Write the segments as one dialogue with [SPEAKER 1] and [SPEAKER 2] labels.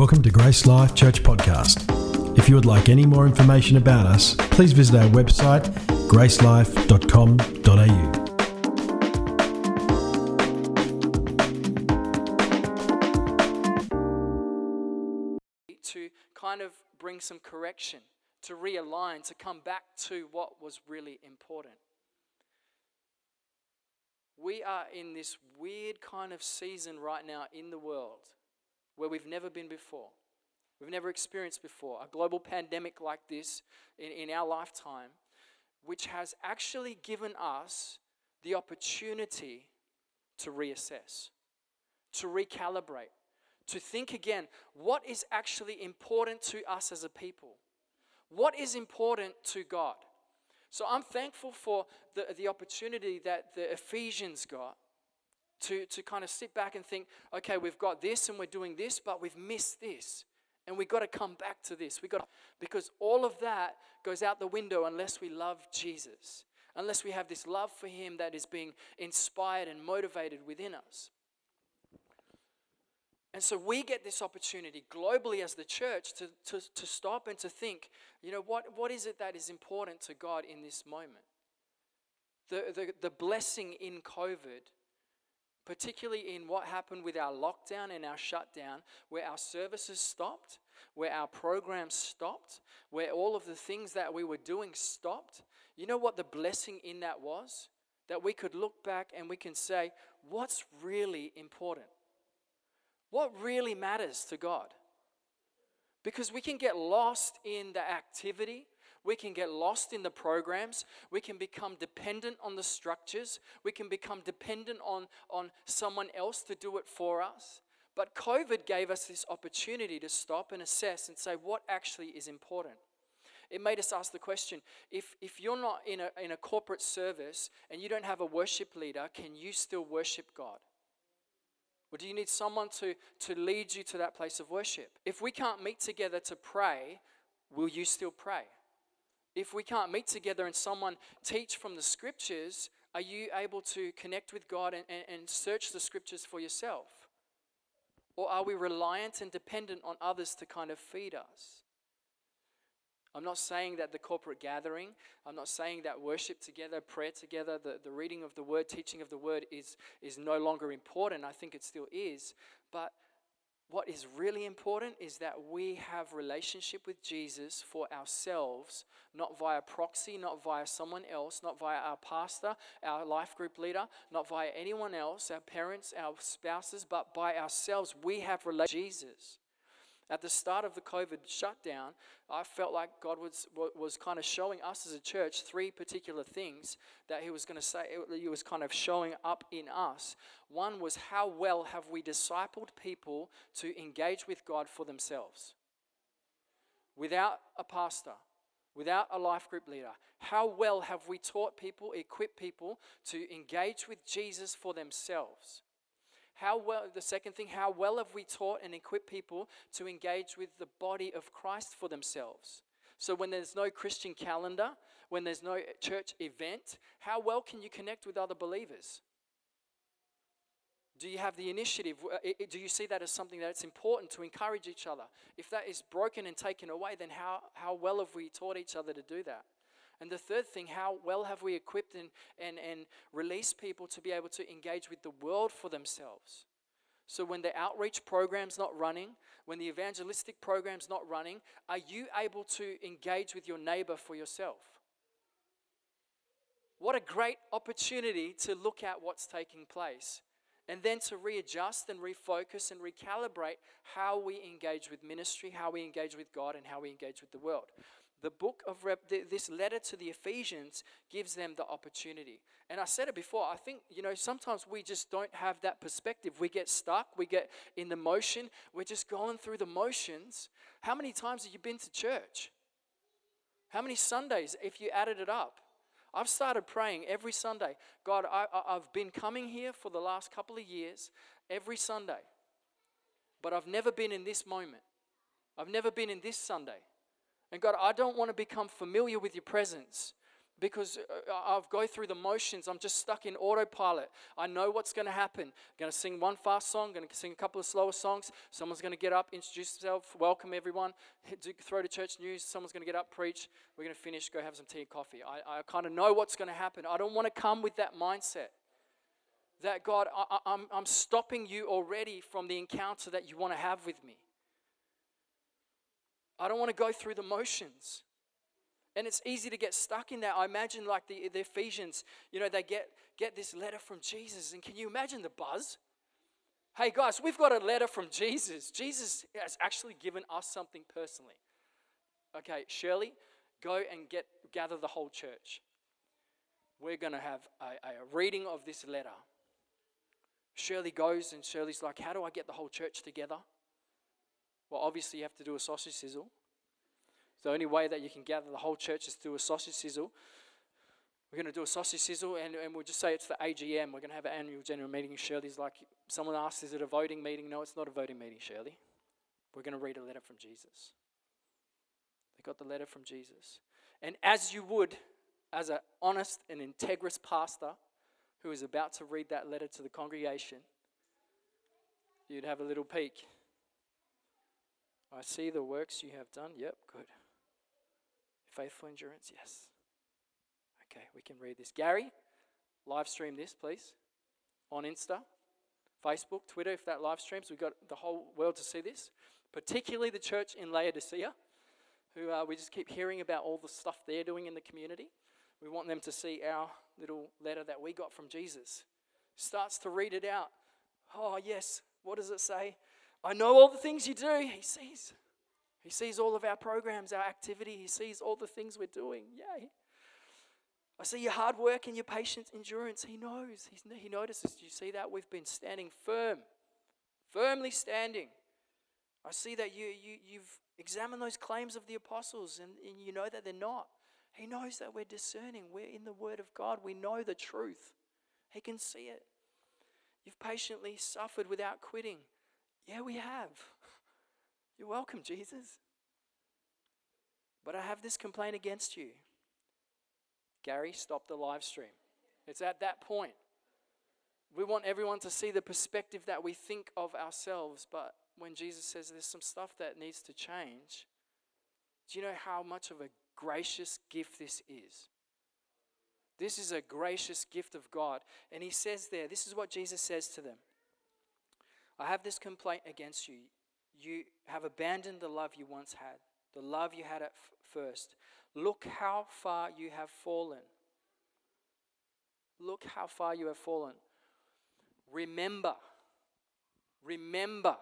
[SPEAKER 1] Welcome to Grace Life Church Podcast. If you would like any more information about us, please visit our website gracelife.com.au.
[SPEAKER 2] to kind of bring some correction, to realign, to come back to what was really important. We are in this weird kind of season right now in the world where we've never been before. We've never experienced before. A global pandemic like this in, in our lifetime, which has actually given us the opportunity to reassess, to recalibrate, to think again what is actually important to us as a people? What is important to God? So I'm thankful for the, the opportunity that the Ephesians got to, to kind of sit back and think, okay, we've got this and we're doing this, but we've missed this. And we've got to come back to this. We got because all of that goes out the window unless we love Jesus, unless we have this love for Him that is being inspired and motivated within us. And so we get this opportunity globally as the church to, to, to stop and to think, you know, what, what is it that is important to God in this moment? The, the, the blessing in COVID, particularly in what happened with our lockdown and our shutdown, where our services stopped, where our programs stopped, where all of the things that we were doing stopped. You know what the blessing in that was? That we could look back and we can say, what's really important? what really matters to God. Because we can get lost in the activity, we can get lost in the programs, we can become dependent on the structures, we can become dependent on, on someone else to do it for us. But COVID gave us this opportunity to stop and assess and say what actually is important. It made us ask the question if, if you're not in a, in a corporate service and you don't have a worship leader, can you still worship God? Or do you need someone to, to lead you to that place of worship? If we can't meet together to pray, will you still pray? If we can't meet together and someone teach from the scriptures, are you able to connect with God and, and, and search the scriptures for yourself? Or are we reliant and dependent on others to kind of feed us? I'm not saying that the corporate gathering, I'm not saying that worship together, prayer together, the, the reading of the word, teaching of the word is, is no longer important. I think it still is. But what is really important is that we have relationship with Jesus for ourselves, not via proxy, not via someone else, not via our pastor, our life group leader, not via anyone else, our parents, our spouses, but by ourselves. We have relationship with Jesus. At the start of the COVID shutdown, I felt like God was, was kind of showing us as a church three particular things that He was going to say, He was kind of showing up in us. One was how well have we discipled people to engage with God for themselves? Without a pastor, without a life group leader, how well have we taught people, equipped people to engage with Jesus for themselves? How well, the second thing, how well have we taught and equipped people to engage with the body of Christ for themselves? So when there's no Christian calendar, when there's no church event, how well can you connect with other believers? Do you have the initiative? Uh, do you see that as something that's important to encourage each other? If that is broken and taken away, then how, how well have we taught each other to do that? And the third thing, how well have we equipped and, and, and released people to be able to engage with the world for themselves? So when the outreach program's not running, when the evangelistic program's not running, are you able to engage with your neighbor for yourself? What a great opportunity to look at what's taking place and then to readjust and refocus and recalibrate how we engage with ministry, how we engage with God, and how we engage with the world the book of Rep, this letter to the Ephesians gives them the opportunity. And I said it before, I think, you know, sometimes we just don't have that perspective. We get stuck, we get in the motion, we're just going through the motions. How many times have you been to church? How many Sundays, if you added it up? I've started praying every Sunday. God, I, I've been coming here for the last couple of years, every Sunday, but I've never been in this moment. I've never been in this Sunday. And God, I don't want to become familiar with your presence because uh, I've go through the motions. I'm just stuck in autopilot. I know what's going to happen. I'm going to sing one fast song, I'm going to sing a couple of slower songs. Someone's going to get up, introduce themselves, welcome everyone, throw to church news. Someone's going to get up, preach. We're going to finish, go have some tea and coffee. I, I kind of know what's going to happen. I don't want to come with that mindset. That God, I, I'm, I'm stopping you already from the encounter that you want to have with me. I don't want to go through the motions. And it's easy to get stuck in that. I imagine like the, the Ephesians, you know, they get, get this letter from Jesus. And can you imagine the buzz? Hey guys, we've got a letter from Jesus. Jesus has actually given us something personally. Okay, Shirley, go and get gather the whole church. We're going to have a, a reading of this letter. Shirley goes and Shirley's like, How do I get the whole church together? Well, obviously, you have to do a sausage sizzle. The only way that you can gather the whole church is through a sausage sizzle. We're going to do a sausage sizzle, and, and we'll just say it's the AGM. We're going to have an annual general meeting. Shirley's like, someone asked, is it a voting meeting? No, it's not a voting meeting, Shirley. We're going to read a letter from Jesus. They got the letter from Jesus. And as you would, as an honest and integrous pastor who is about to read that letter to the congregation, you'd have a little peek. I see the works you have done. Yep, good. Faithful endurance, yes. Okay, we can read this. Gary, live stream this, please, on Insta, Facebook, Twitter, if that live streams. We've got the whole world to see this, particularly the church in Laodicea, who uh, we just keep hearing about all the stuff they're doing in the community. We want them to see our little letter that we got from Jesus. Starts to read it out. Oh, yes. What does it say? I know all the things you do. He sees. He sees all of our programs, our activity. He sees all the things we're doing. Yay. I see your hard work and your patience, endurance. He knows. He's, he notices. Do you see that? We've been standing firm, firmly standing. I see that you, you, you've examined those claims of the apostles and, and you know that they're not. He knows that we're discerning. We're in the Word of God. We know the truth. He can see it. You've patiently suffered without quitting. Yeah, we have. You're welcome, Jesus. But I have this complaint against you. Gary, stop the live stream. It's at that point. We want everyone to see the perspective that we think of ourselves, but when Jesus says there's some stuff that needs to change, do you know how much of a gracious gift this is? This is a gracious gift of God. And he says there, this is what Jesus says to them I have this complaint against you you have abandoned the love you once had, the love you had at f- first. Look how far you have fallen. Look how far you have fallen. Remember, remember,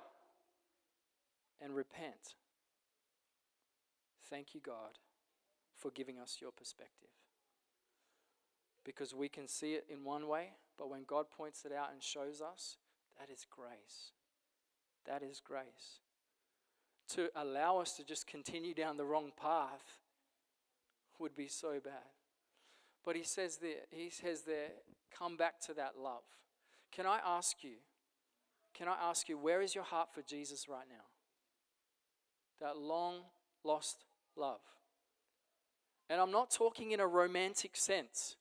[SPEAKER 2] and repent. Thank you, God, for giving us your perspective. Because we can see it in one way, but when God points it out and shows us, that is grace. That is grace to allow us to just continue down the wrong path would be so bad. But he says there, he says there, come back to that love. Can I ask you, can I ask you, where is your heart for Jesus right now? That long lost love. And I'm not talking in a romantic sense.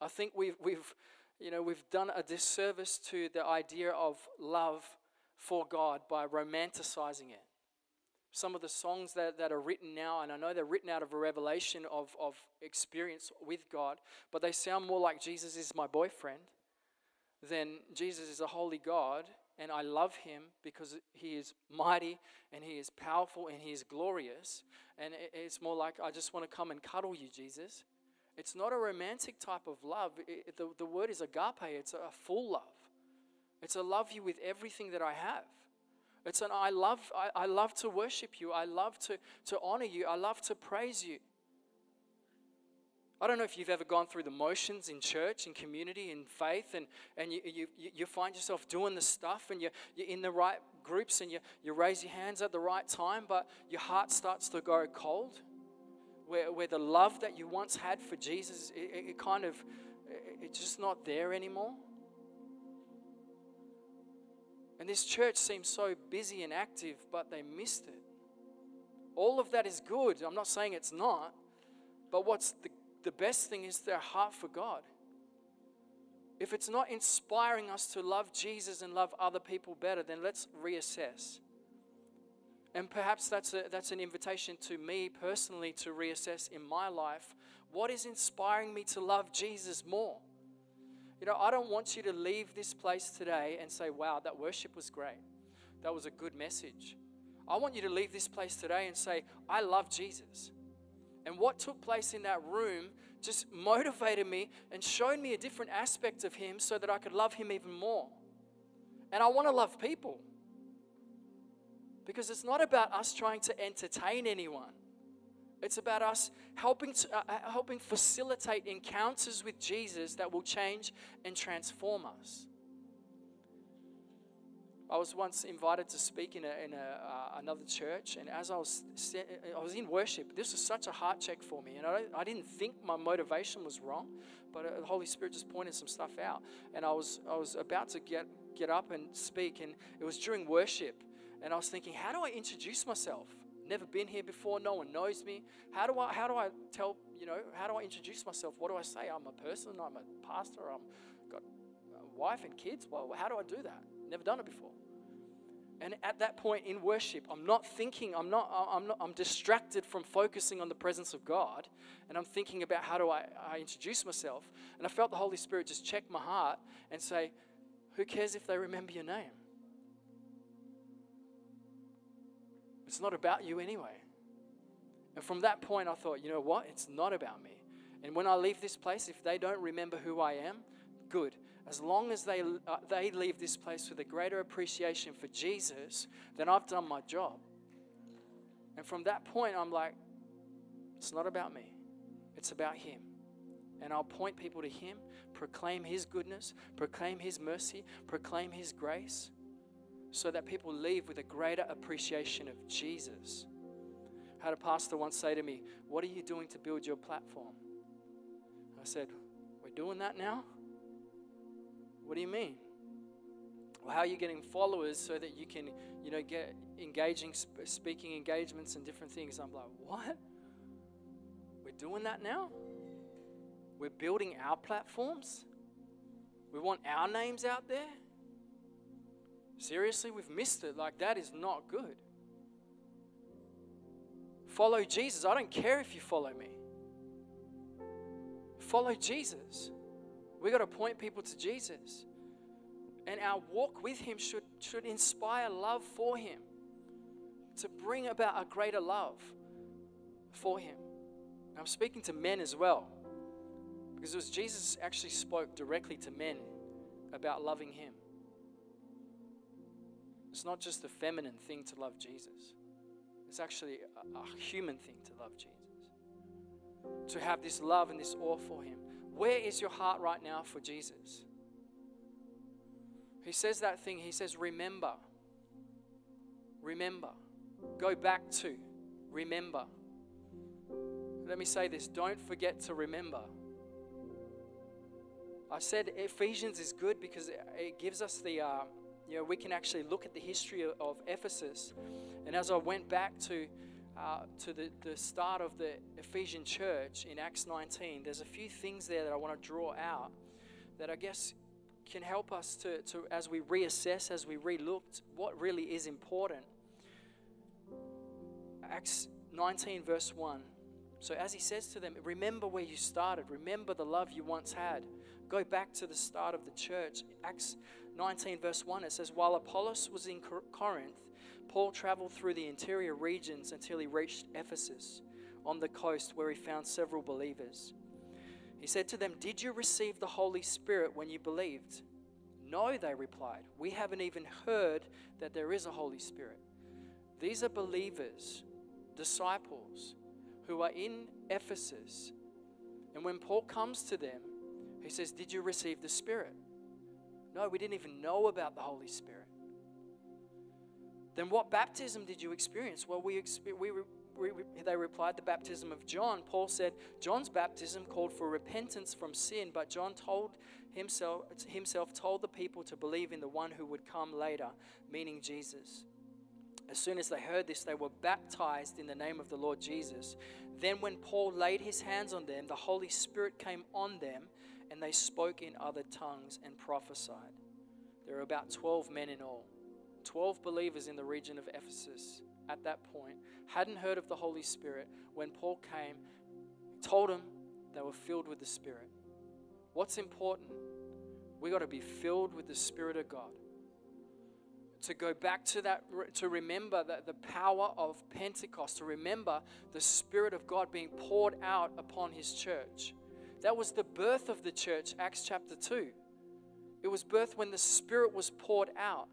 [SPEAKER 2] I think we've, we've, you know, we've done a disservice to the idea of love for God by romanticizing it some of the songs that, that are written now, and I know they're written out of a revelation of, of experience with God, but they sound more like Jesus is my boyfriend than Jesus is a holy God, and I love him because he is mighty and he is powerful and he is glorious. And it's more like, I just want to come and cuddle you, Jesus. It's not a romantic type of love. It, the, the word is agape, it's a full love. It's a love you with everything that I have. It's an I love, I, I love to worship you. I love to, to honor you. I love to praise you. I don't know if you've ever gone through the motions in church, in community, in faith, and, and you, you, you find yourself doing the stuff and you're, you're in the right groups and you, you raise your hands at the right time, but your heart starts to go cold. Where, where the love that you once had for Jesus, it, it kind of, it's just not there anymore. And this church seems so busy and active, but they missed it. All of that is good. I'm not saying it's not. But what's the, the best thing is their heart for God. If it's not inspiring us to love Jesus and love other people better, then let's reassess. And perhaps that's, a, that's an invitation to me personally to reassess in my life what is inspiring me to love Jesus more. You know, I don't want you to leave this place today and say, wow, that worship was great. That was a good message. I want you to leave this place today and say, I love Jesus. And what took place in that room just motivated me and showed me a different aspect of Him so that I could love Him even more. And I want to love people. Because it's not about us trying to entertain anyone. It's about us helping, to, uh, uh, helping facilitate encounters with Jesus that will change and transform us. I was once invited to speak in, a, in a, uh, another church, and as I was, I was in worship, this was such a heart check for me. And I, I didn't think my motivation was wrong, but uh, the Holy Spirit just pointed some stuff out. And I was, I was about to get, get up and speak, and it was during worship. And I was thinking, how do I introduce myself? Never been here before, no one knows me. How do I, how do I tell, you know, how do I introduce myself? What do I say? I'm a person, I'm a pastor, I'm got a wife and kids. Well, how do I do that? Never done it before. And at that point in worship, I'm not thinking, I'm not, I'm not, I'm distracted from focusing on the presence of God. And I'm thinking about how do I, I introduce myself. And I felt the Holy Spirit just check my heart and say, who cares if they remember your name? It's not about you anyway. And from that point, I thought, you know what? It's not about me. And when I leave this place, if they don't remember who I am, good. As long as they, uh, they leave this place with a greater appreciation for Jesus, then I've done my job. And from that point, I'm like, it's not about me, it's about Him. And I'll point people to Him, proclaim His goodness, proclaim His mercy, proclaim His grace so that people leave with a greater appreciation of Jesus. I had a pastor once say to me, What are you doing to build your platform? I said, We're doing that now? What do you mean? Well, how are you getting followers so that you can, you know, get engaging, speaking engagements and different things? I'm like, What? We're doing that now? We're building our platforms? We want our names out there? Seriously, we've missed it. Like, that is not good. Follow Jesus. I don't care if you follow me. Follow Jesus. We got to point people to Jesus. And our walk with Him should, should inspire love for Him, to bring about a greater love for Him. I'm speaking to men as well, because it was Jesus actually spoke directly to men about loving Him. It's not just a feminine thing to love Jesus, it's actually a, a human thing to love Jesus. To have this love and this awe for Him. Where is your heart right now for Jesus? He says that thing, he says, remember. Remember. Go back to. Remember. Let me say this don't forget to remember. I said Ephesians is good because it gives us the, uh, you know, we can actually look at the history of, Ephesus. And as I went back to, uh, to the, the start of the Ephesian church in Acts 19, there's a few things there that I want to draw out that I guess can help us to, to as we reassess, as we relook, what really is important. Acts 19, verse 1. So, as he says to them, remember where you started, remember the love you once had. Go back to the start of the church. Acts 19, verse 1, it says, While Apollos was in Corinth, Paul traveled through the interior regions until he reached Ephesus on the coast where he found several believers. He said to them, Did you receive the Holy Spirit when you believed? No, they replied. We haven't even heard that there is a Holy Spirit. These are believers, disciples, who are in Ephesus. And when Paul comes to them, he says, Did you receive the Spirit? No, we didn't even know about the Holy Spirit. Then what baptism did you experience? Well, we, we, we, they replied, the baptism of John. Paul said, John's baptism called for repentance from sin, but John told himself, himself told the people to believe in the one who would come later, meaning Jesus. As soon as they heard this, they were baptized in the name of the Lord Jesus. Then, when Paul laid his hands on them, the Holy Spirit came on them, and they spoke in other tongues and prophesied. There were about 12 men in all, 12 believers in the region of Ephesus at that point, hadn't heard of the Holy Spirit. When Paul came, told them they were filled with the Spirit. What's important? We got to be filled with the Spirit of God to go back to that, to remember that the power of Pentecost, to remember the Spirit of God being poured out upon His church. That was the birth of the church, Acts chapter 2. It was birth when the Spirit was poured out.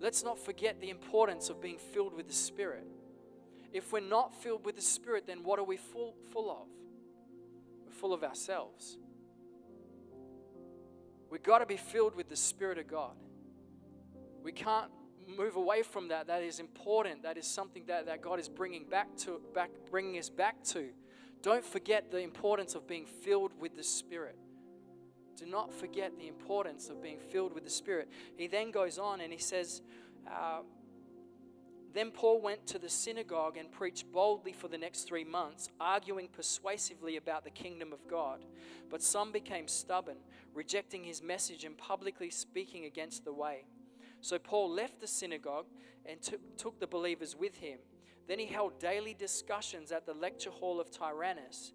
[SPEAKER 2] Let's not forget the importance of being filled with the Spirit. If we're not filled with the Spirit, then what are we full, full of? We're full of ourselves. We've got to be filled with the Spirit of God. We can't move away from that. That is important. That is something that, that God is bringing back to back, bringing us back to. Don't forget the importance of being filled with the Spirit. Do not forget the importance of being filled with the Spirit. He then goes on and he says, uh, Then Paul went to the synagogue and preached boldly for the next three months, arguing persuasively about the kingdom of God. But some became stubborn, rejecting his message and publicly speaking against the way. So Paul left the synagogue and took, took the believers with him. Then he held daily discussions at the lecture hall of Tyrannus.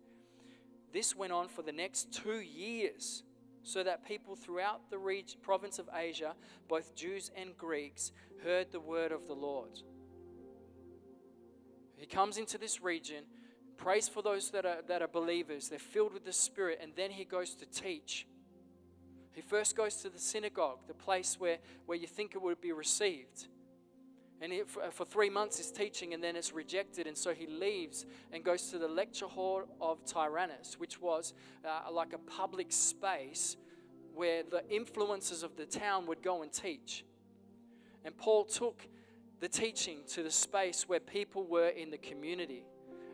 [SPEAKER 2] This went on for the next two years, so that people throughout the region, province of Asia, both Jews and Greeks, heard the word of the Lord. He comes into this region, prays for those that are, that are believers, they're filled with the Spirit, and then he goes to teach. He first goes to the synagogue, the place where, where you think it would be received. And he, for, for three months he's teaching, and then it's rejected. And so he leaves and goes to the lecture hall of Tyrannus, which was uh, like a public space where the influences of the town would go and teach. And Paul took the teaching to the space where people were in the community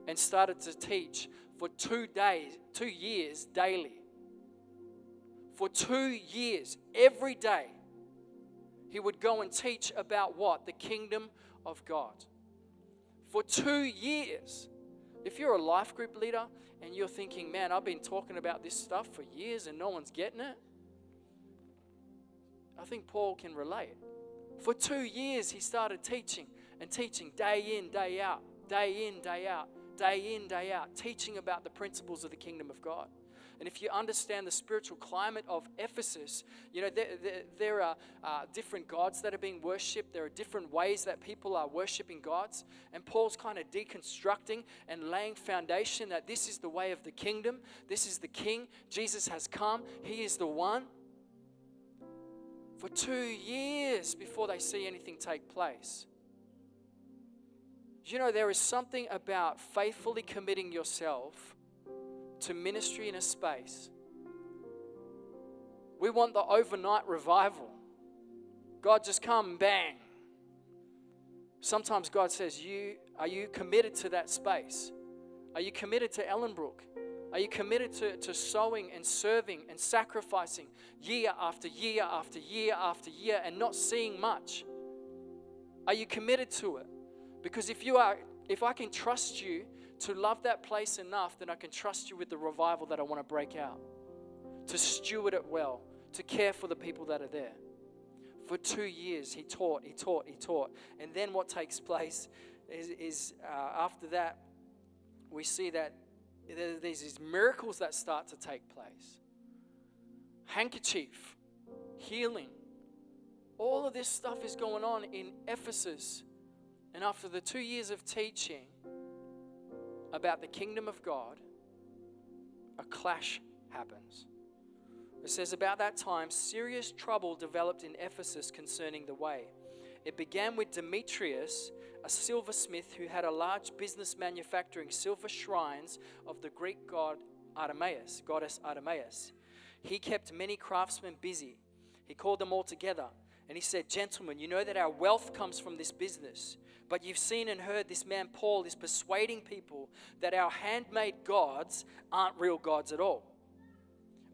[SPEAKER 2] and started to teach for two days, two years daily for two years, every day, he would go and teach about what? The kingdom of God. For two years. If you're a life group leader and you're thinking, man, I've been talking about this stuff for years and no one's getting it, I think Paul can relate. For two years, he started teaching and teaching day in, day out, day in, day out, day in, day out, teaching about the principles of the kingdom of God. And if you understand the spiritual climate of Ephesus, you know, there, there, there are uh, different gods that are being worshipped. There are different ways that people are worshiping gods. And Paul's kind of deconstructing and laying foundation that this is the way of the kingdom. This is the king. Jesus has come. He is the one. For two years before they see anything take place. You know, there is something about faithfully committing yourself to ministry in a space. We want the overnight revival. God just come bang. Sometimes God says, "You are you committed to that space? Are you committed to Ellenbrook? Are you committed to, to sowing and serving and sacrificing year after year after year after year and not seeing much? Are you committed to it? Because if you are, if I can trust you to love that place enough, then I can trust you with the revival that I want to break out, to steward it well, to care for the people that are there. For two years, he taught, he taught, he taught. And then what takes place is, is uh, after that, we see that there's these miracles that start to take place handkerchief, healing. All of this stuff is going on in Ephesus. And after the two years of teaching, about the kingdom of God, a clash happens. It says, About that time, serious trouble developed in Ephesus concerning the way. It began with Demetrius, a silversmith who had a large business manufacturing silver shrines of the Greek god Artemis, goddess Artemis. He kept many craftsmen busy. He called them all together and he said, Gentlemen, you know that our wealth comes from this business. But you've seen and heard this man Paul is persuading people that our handmade gods aren't real gods at all.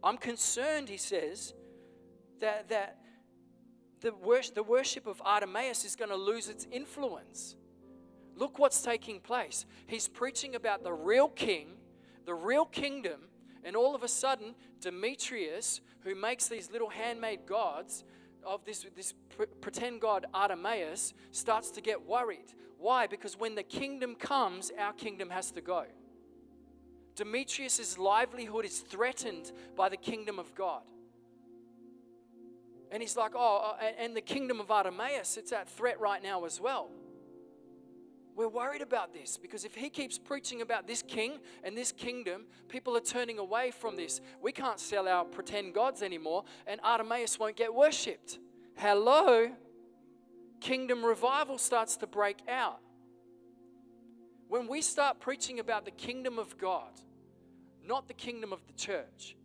[SPEAKER 2] I'm concerned, he says, that, that the, worship, the worship of Artemis is going to lose its influence. Look what's taking place. He's preaching about the real king, the real kingdom, and all of a sudden, Demetrius, who makes these little handmade gods of this, this pretend god Artemis, starts to get worried. Why? Because when the kingdom comes, our kingdom has to go. Demetrius' livelihood is threatened by the kingdom of God. And he's like, oh, uh, and the kingdom of Artemis, it's at threat right now as well. We're worried about this because if he keeps preaching about this king and this kingdom, people are turning away from this. We can't sell our pretend gods anymore, and Artemis won't get worshipped. Hello? Kingdom revival starts to break out. When we start preaching about the kingdom of God, not the kingdom of the church,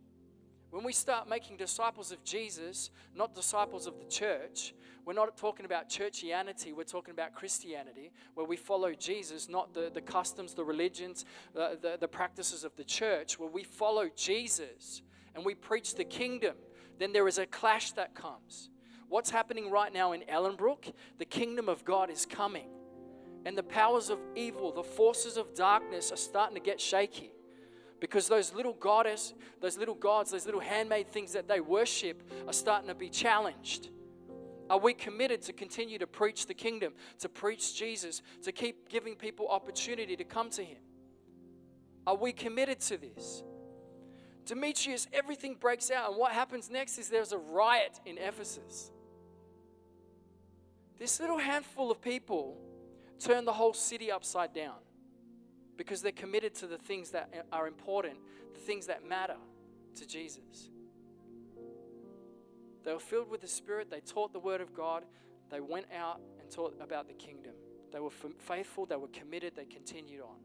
[SPEAKER 2] when we start making disciples of Jesus, not disciples of the church, we're not talking about churchianity, we're talking about Christianity, where we follow Jesus, not the, the customs, the religions, the, the, the practices of the church, where we follow Jesus and we preach the kingdom, then there is a clash that comes. What's happening right now in Ellenbrook? The kingdom of God is coming. And the powers of evil, the forces of darkness are starting to get shaky. Because those little goddess, those little gods, those little handmade things that they worship are starting to be challenged. Are we committed to continue to preach the kingdom, to preach Jesus, to keep giving people opportunity to come to Him? Are we committed to this? Demetrius, everything breaks out, and what happens next is there's a riot in Ephesus. This little handful of people turn the whole city upside down because they're committed to the things that are important, the things that matter to Jesus. They were filled with the Spirit. They taught the Word of God. They went out and taught about the kingdom. They were faithful. They were committed. They continued on.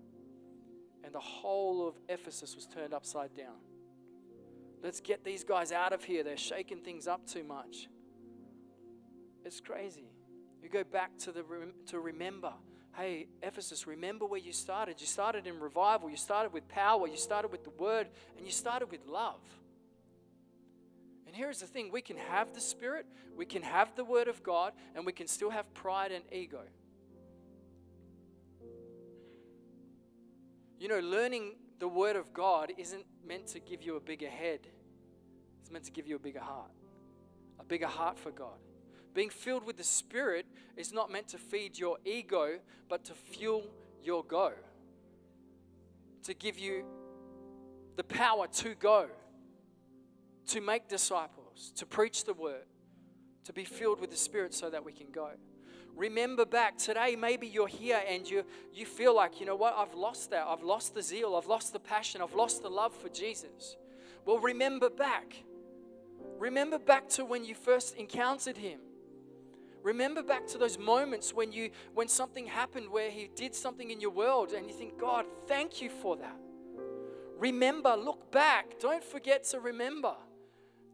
[SPEAKER 2] And the whole of Ephesus was turned upside down. Let's get these guys out of here. They're shaking things up too much. It's crazy. You go back to the to remember. Hey, Ephesus, remember where you started. You started in revival. You started with power. You started with the word, and you started with love. And here's the thing we can have the Spirit, we can have the Word of God, and we can still have pride and ego. You know, learning the Word of God isn't meant to give you a bigger head, it's meant to give you a bigger heart, a bigger heart for God. Being filled with the Spirit is not meant to feed your ego, but to fuel your go, to give you the power to go to make disciples, to preach the word, to be filled with the Spirit so that we can go. Remember back today, maybe you're here and you, you feel like, you know what, I've lost that. I've lost the zeal. I've lost the passion. I've lost the love for Jesus. Well, remember back. Remember back to when you first encountered Him. Remember back to those moments when you when something happened where he did something in your world and you think, God, thank you for that. Remember, look back. Don't forget to remember.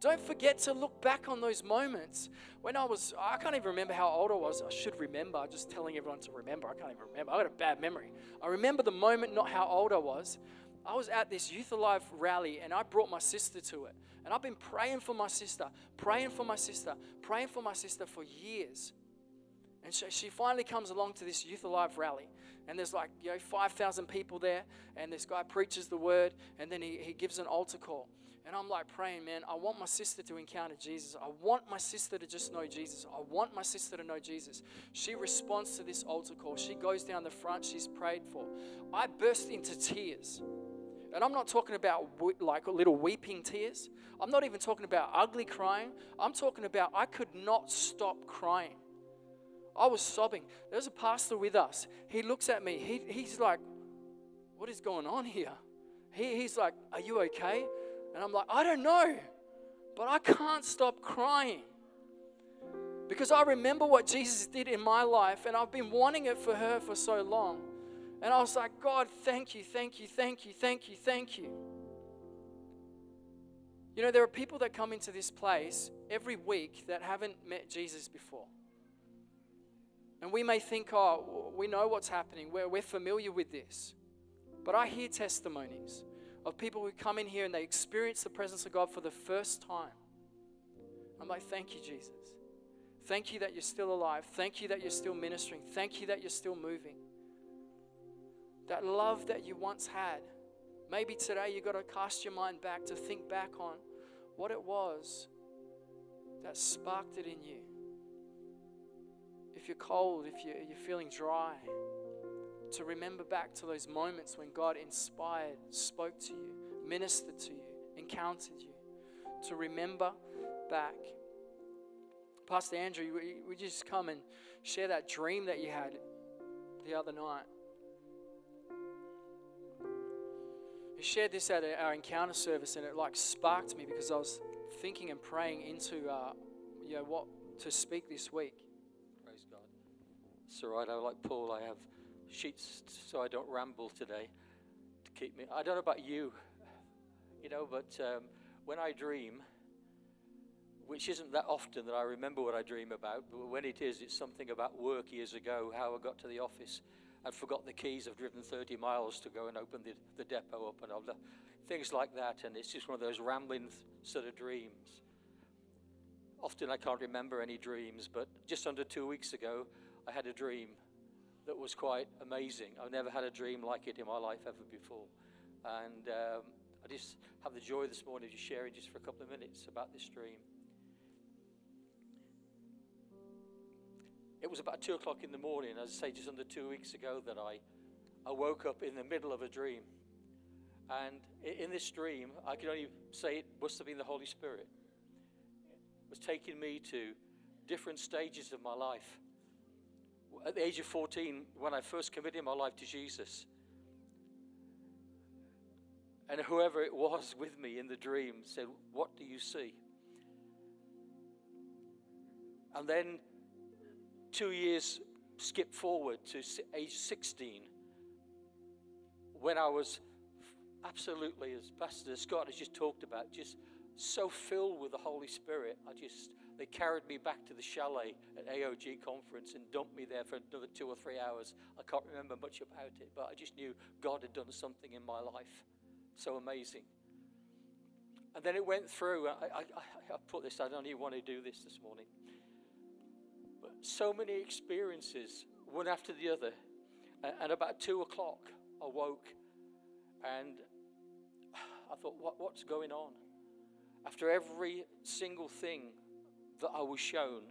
[SPEAKER 2] Don't forget to look back on those moments. When I was, I can't even remember how old I was. I should remember. Just telling everyone to remember. I can't even remember. I got a bad memory. I remember the moment, not how old I was. I was at this Youth Alive rally and I brought my sister to it. And I've been praying for my sister, praying for my sister, praying for my sister for years. And she, she finally comes along to this Youth Alive rally. And there's like, you know, 5,000 people there. And this guy preaches the word. And then he, he gives an altar call. And I'm like praying, man, I want my sister to encounter Jesus. I want my sister to just know Jesus. I want my sister to know Jesus. She responds to this altar call. She goes down the front, she's prayed for. I burst into tears. And I'm not talking about like little weeping tears. I'm not even talking about ugly crying. I'm talking about I could not stop crying. I was sobbing. There's a pastor with us. He looks at me. He, he's like, What is going on here? He, he's like, Are you okay? And I'm like, I don't know, but I can't stop crying. Because I remember what Jesus did in my life, and I've been wanting it for her for so long. And I was like, God, thank you, thank you, thank you, thank you, thank you. You know, there are people that come into this place every week that haven't met Jesus before. And we may think, oh, we know what's happening, we're, we're familiar with this. But I hear testimonies of people who come in here and they experience the presence of God for the first time. I'm like, thank you, Jesus. Thank you that you're still alive. Thank you that you're still ministering. Thank you that you're still moving. That love that you once had. Maybe today you've got to cast your mind back to think back on what it was that sparked it in you. If you're cold, if you're, feeling dry, to remember back to those moments when God inspired, spoke to you, ministered to you, encountered you. To remember back. Pastor Andrew, would you just come and share that dream that you had the other night? Shared this at our encounter service, and it like sparked me because I was thinking and praying into, uh, you know, what to speak this week.
[SPEAKER 3] Praise God. It's all right. I like Paul. I have sheets so I don't ramble today to keep me. I don't know about you, you know, but um, when I dream, which isn't that often that I remember what I dream about, but when it is, it's something about work years ago, how I got to the office. I'd forgot the keys. I've driven 30 miles to go and open the, the depot up and all the things like that. And it's just one of those rambling sort of dreams. Often I can't remember any dreams, but just under two weeks ago, I had a dream that was quite amazing. I've never had a dream like it in my life ever before. And um, I just have the joy this morning of just sharing just for a couple of minutes about this dream. It was about two o'clock in the morning, as I say, just under two weeks ago, that I, I woke up in the middle of a dream. And in this dream, I can only say it must have been the Holy Spirit. It was taking me to different stages of my life. At the age of 14, when I first committed my life to Jesus, and whoever it was with me in the dream said, What do you see? And then two years skip forward to age 16 when I was absolutely, as Pastor Scott has just talked about, just so filled with the Holy Spirit. I just, they carried me back to the chalet at AOG conference and dumped me there for another two or three hours. I can't remember much about it, but I just knew God had done something in my life. So amazing. And then it went through. I, I, I put this, I don't even want to do this this morning so many experiences, one after the other. And about two o'clock, I woke and I thought, what, what's going on? After every single thing that I was shown,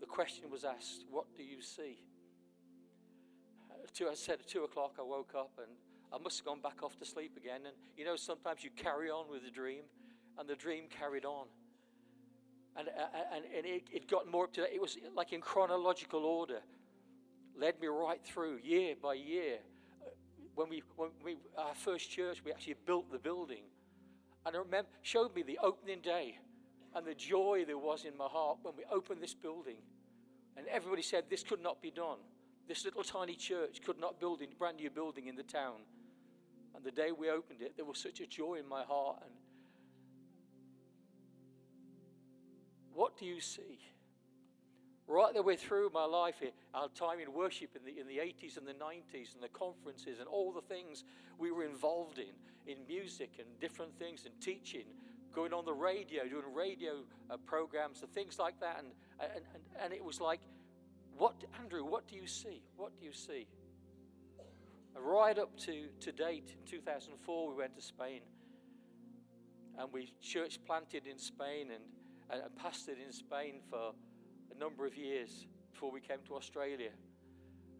[SPEAKER 3] the question was asked, What do you see? I said at two o'clock, I woke up and I must have gone back off to sleep again. And you know, sometimes you carry on with the dream, and the dream carried on. And, uh, uh, and, and it, it got more up to It was like in chronological order. Led me right through year by year. Uh, when we, when we, our first church, we actually built the building. And I remember, showed me the opening day and the joy there was in my heart when we opened this building. And everybody said this could not be done. This little tiny church could not build a brand new building in the town. And the day we opened it, there was such a joy in my heart. And What do you see? Right the way through my life, here, our time in worship in the, in the 80s and the 90s, and the conferences and all the things we were involved in, in music and different things, and teaching, going on the radio, doing radio uh, programs and things like that. And, and, and, and it was like, what, Andrew, what do you see? What do you see? Right up to, to date, in 2004, we went to Spain. And we church planted in Spain and and pastored in Spain for a number of years before we came to Australia.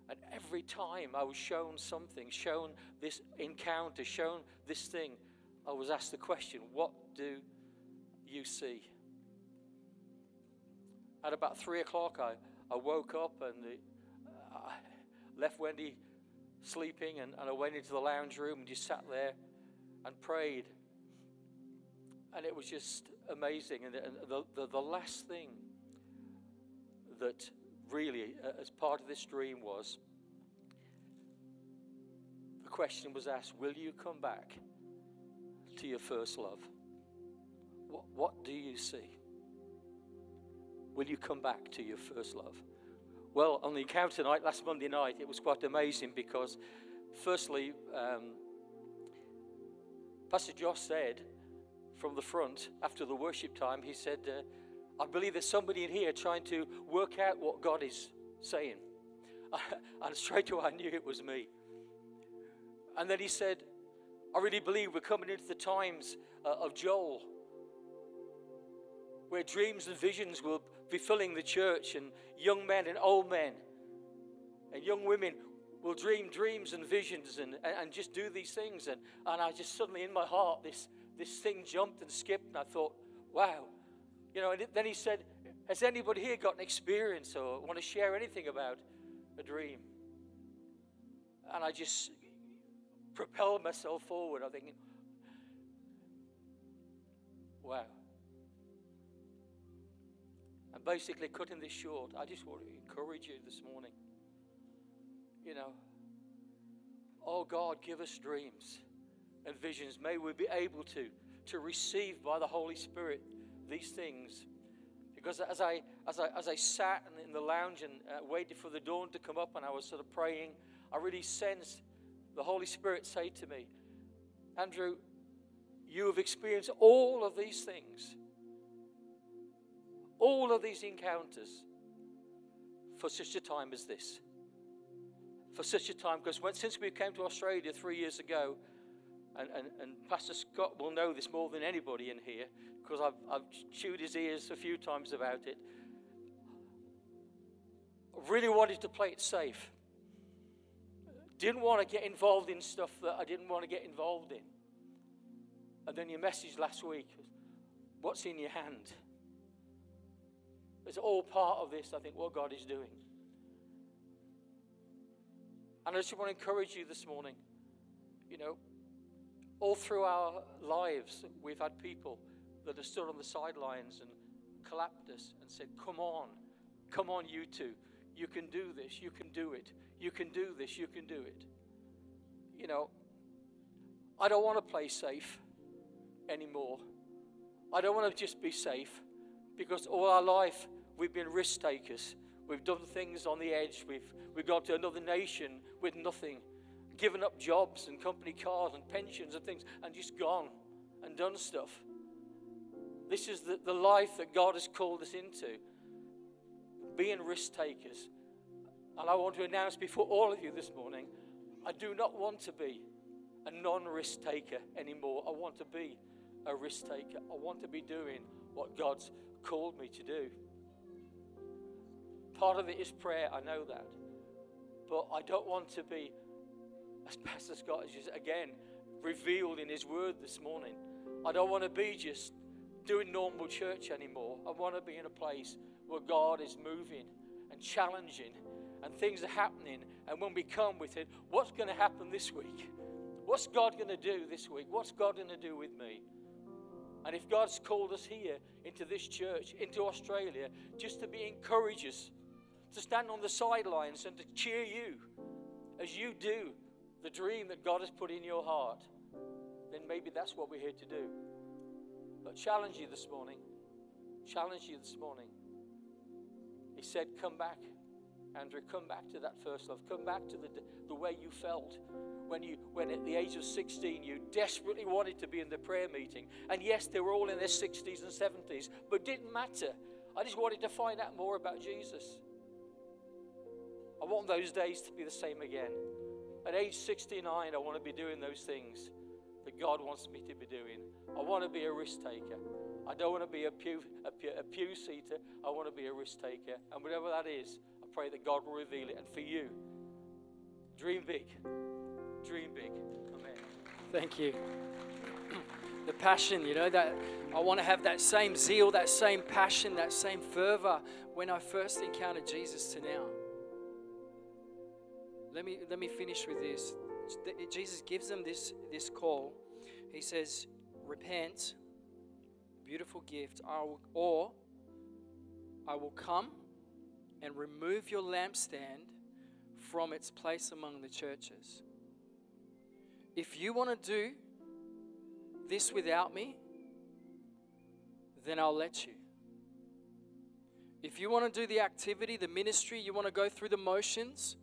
[SPEAKER 3] And every time I was shown something, shown this encounter, shown this thing, I was asked the question, What do you see? At about three o'clock, I, I woke up and the, I left Wendy sleeping and, and I went into the lounge room and just sat there and prayed. And it was just amazing. And the, the, the last thing that really, uh, as part of this dream, was the question was asked Will you come back to your first love? What, what do you see? Will you come back to your first love? Well, on the encounter night, last Monday night, it was quite amazing because, firstly, um, Pastor Josh said from the front after the worship time, he said, uh, I believe there's somebody in here trying to work out what God is saying. and straight away I knew it was me. And then he said, I really believe we're coming into the times uh, of Joel, where dreams and visions will be filling the church, and young men and old men and young women will dream dreams and visions and, and, and just do these things. And, and I just suddenly, in my heart, this, this thing jumped and skipped, and I thought, wow. You know, and then he said, Has anybody here got an experience or want to share anything about a dream? And I just propelled myself forward. I think, wow. And basically, cutting this short, I just want to encourage you this morning. You know, oh God, give us dreams and visions. May we be able to, to receive by the Holy Spirit these things. Because as I, as I, as I sat in the lounge and uh, waited for the dawn to come up and I was sort of praying, I really sensed the Holy Spirit say to me, Andrew, you have experienced all of these things, all of these encounters for such a time as this. For such a time, because when, since we came to Australia three years ago, and, and, and Pastor Scott will know this more than anybody in here, because I've, I've chewed his ears a few times about it. I really wanted to play it safe. Didn't want to get involved in stuff that I didn't want to get involved in. And then your message last week what's in your hand? It's all part of this, I think, what God is doing. And I just want to encourage you this morning. You know, all through our lives, we've had people that have stood on the sidelines and clapped us and said, Come on, come on, you two. You can do this. You can do it. You can do this. You can do it. You know, I don't want to play safe anymore. I don't want to just be safe because all our life we've been risk takers. We've done things on the edge. We've, we've gone to another nation with nothing, given up jobs and company cars and pensions and things, and just gone and done stuff. This is the, the life that God has called us into being risk takers. And I want to announce before all of you this morning I do not want to be a non risk taker anymore. I want to be a risk taker. I want to be doing what God's called me to do. Part of it is prayer, I know that. But I don't want to be, as Pastor Scott has just again revealed in his word this morning, I don't want to be just doing normal church anymore. I want to be in a place where God is moving and challenging and things are happening. And when we come with it, what's going to happen this week? What's God going to do this week? What's God going to do with me? And if God's called us here into this church, into Australia, just to be encouragers, to stand on the sidelines and to cheer you as you do the dream that God has put in your heart, then maybe that's what we're here to do. But challenge you this morning. Challenge you this morning. He said, Come back, Andrew. Come back to that first love. Come back to the, the way you felt when, you, when at the age of 16 you desperately wanted to be in the prayer meeting. And yes, they were all in their 60s and 70s, but didn't matter. I just wanted to find out more about Jesus. I want those days to be the same again. At age 69, I want to be doing those things that God wants me to be doing. I want to be a risk taker. I don't want to be a pew, a pew, a pew seater. I want to be a risk taker. And whatever that is, I pray that God will reveal it. And for you, dream big. Dream big. Amen.
[SPEAKER 2] Thank you. the passion, you know, that I want to have that same zeal, that same passion, that same fervor when I first encountered Jesus to now. Let me let me finish with this. Jesus gives them this, this call. He says, Repent, beautiful gift, I will, or I will come and remove your lampstand from its place among the churches. If you want to do this without me, then I'll let you. If you want to do the activity, the ministry, you want to go through the motions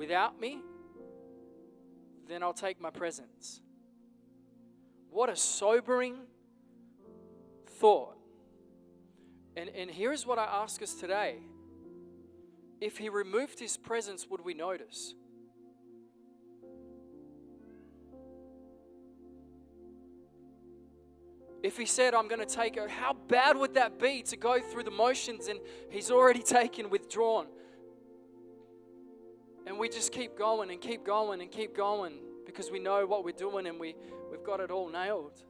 [SPEAKER 2] without me, then I'll take my presence. What a sobering thought. And, and here's what I ask us today if He removed His presence, would we notice? If he said, I'm going to take it, how bad would that be to go through the motions and he's already taken, withdrawn? And we just keep going and keep going and keep going because we know what we're doing and we, we've got it all nailed.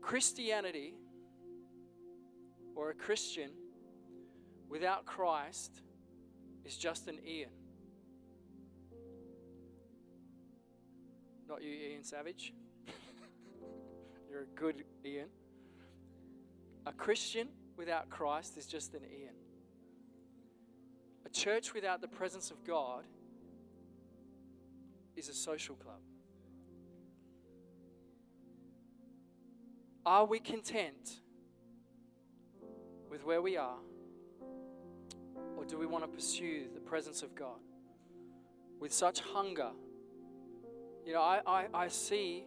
[SPEAKER 2] Christianity or a Christian without Christ is just an Ian. Not you, Ian Savage. You're a good Ian. A Christian without Christ is just an Ian. A church without the presence of God is a social club. Are we content with where we are? Or do we want to pursue the presence of God with such hunger? You know, I, I, I see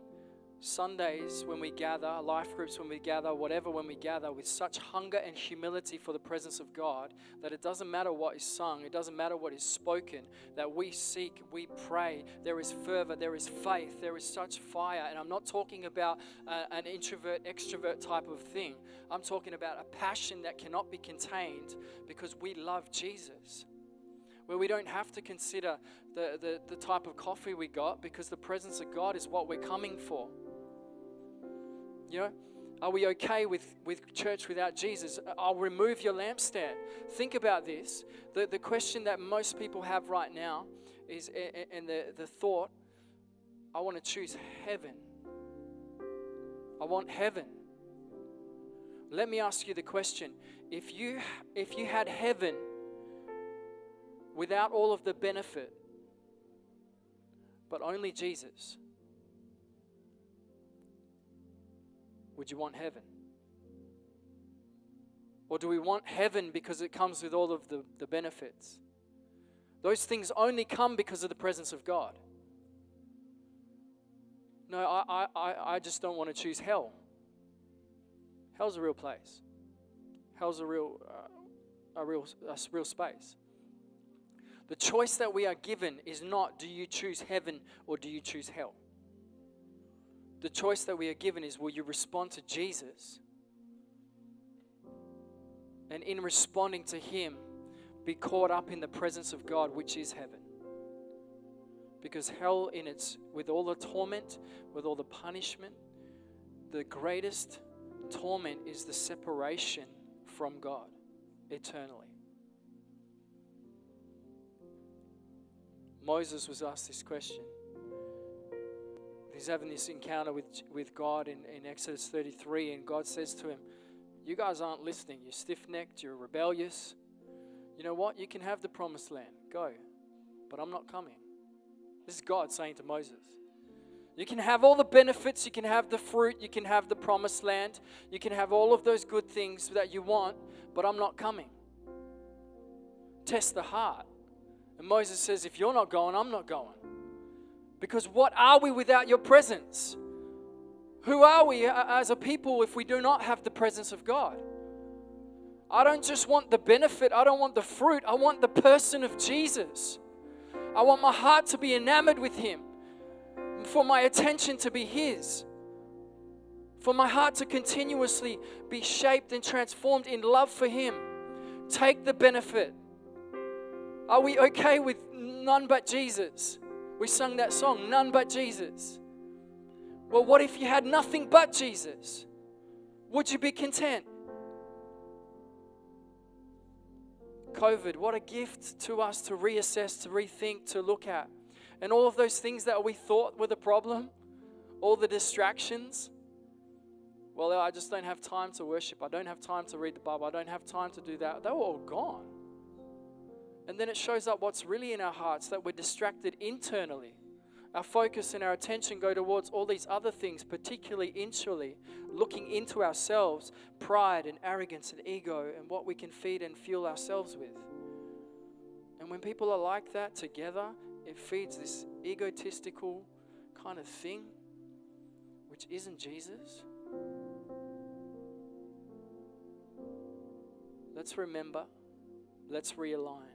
[SPEAKER 2] Sundays when we gather, life groups when we gather, whatever when we gather, with such hunger and humility for the presence of God that it doesn't matter what is sung, it doesn't matter what is spoken, that we seek, we pray. There is fervor, there is faith, there is such fire. And I'm not talking about uh, an introvert, extrovert type of thing. I'm talking about a passion that cannot be contained because we love Jesus where we don't have to consider the, the, the, type of coffee we got because the presence of God is what we're coming for. You know, are we okay with, with church without Jesus? I'll remove your lampstand. Think about this. The, the question that most people have right now is, and the, the thought, I want to choose heaven. I want heaven. Let me ask you the question. If you, if you had heaven without all of the benefit, but only Jesus, Would you want heaven? Or do we want heaven because it comes with all of the, the benefits? Those things only come because of the presence of God. No, I, I, I just don't want to choose hell. Hell's a real place. Hell's a real, uh, a real, a real space. The choice that we are given is not do you choose heaven or do you choose hell? The choice that we are given is will you respond to Jesus? And in responding to Him, be caught up in the presence of God, which is heaven. Because hell, in its, with all the torment, with all the punishment, the greatest torment is the separation from God eternally. Moses was asked this question he's having this encounter with, with God in, in Exodus 33, and God says to him, You guys aren't listening. You're stiff necked, you're rebellious. You know what? You can have the promised land. Go. But I'm not coming. This is God saying to Moses. You can have all the benefits, you can have the fruit, you can have the promised land, you can have all of those good things that you want, but I'm not coming. Test the heart. And Moses says, If you're not going, I'm not going. Because what are we without your presence? Who are we uh, as a people if we do not have the presence of God? I don't just want the benefit, I don't want the fruit, I want the person of Jesus. I want my heart to be enamored with Him, for my attention to be His, for my heart to continuously be shaped and transformed in love for Him. Take the benefit. Are we okay with none but Jesus? We sung that song, None But Jesus. Well, what if you had nothing but Jesus? Would you be content? COVID, what a gift to us to reassess, to rethink, to look at. And all of those things that we thought were the problem, all the distractions. Well, I just don't have time to worship. I don't have time to read the Bible. I don't have time to do that. They were all gone. And then it shows up what's really in our hearts that we're distracted internally. Our focus and our attention go towards all these other things, particularly insularly, looking into ourselves, pride and arrogance and ego, and what we can feed and fuel ourselves with. And when people are like that together, it feeds this egotistical kind of thing which isn't Jesus? Let's remember, let's realign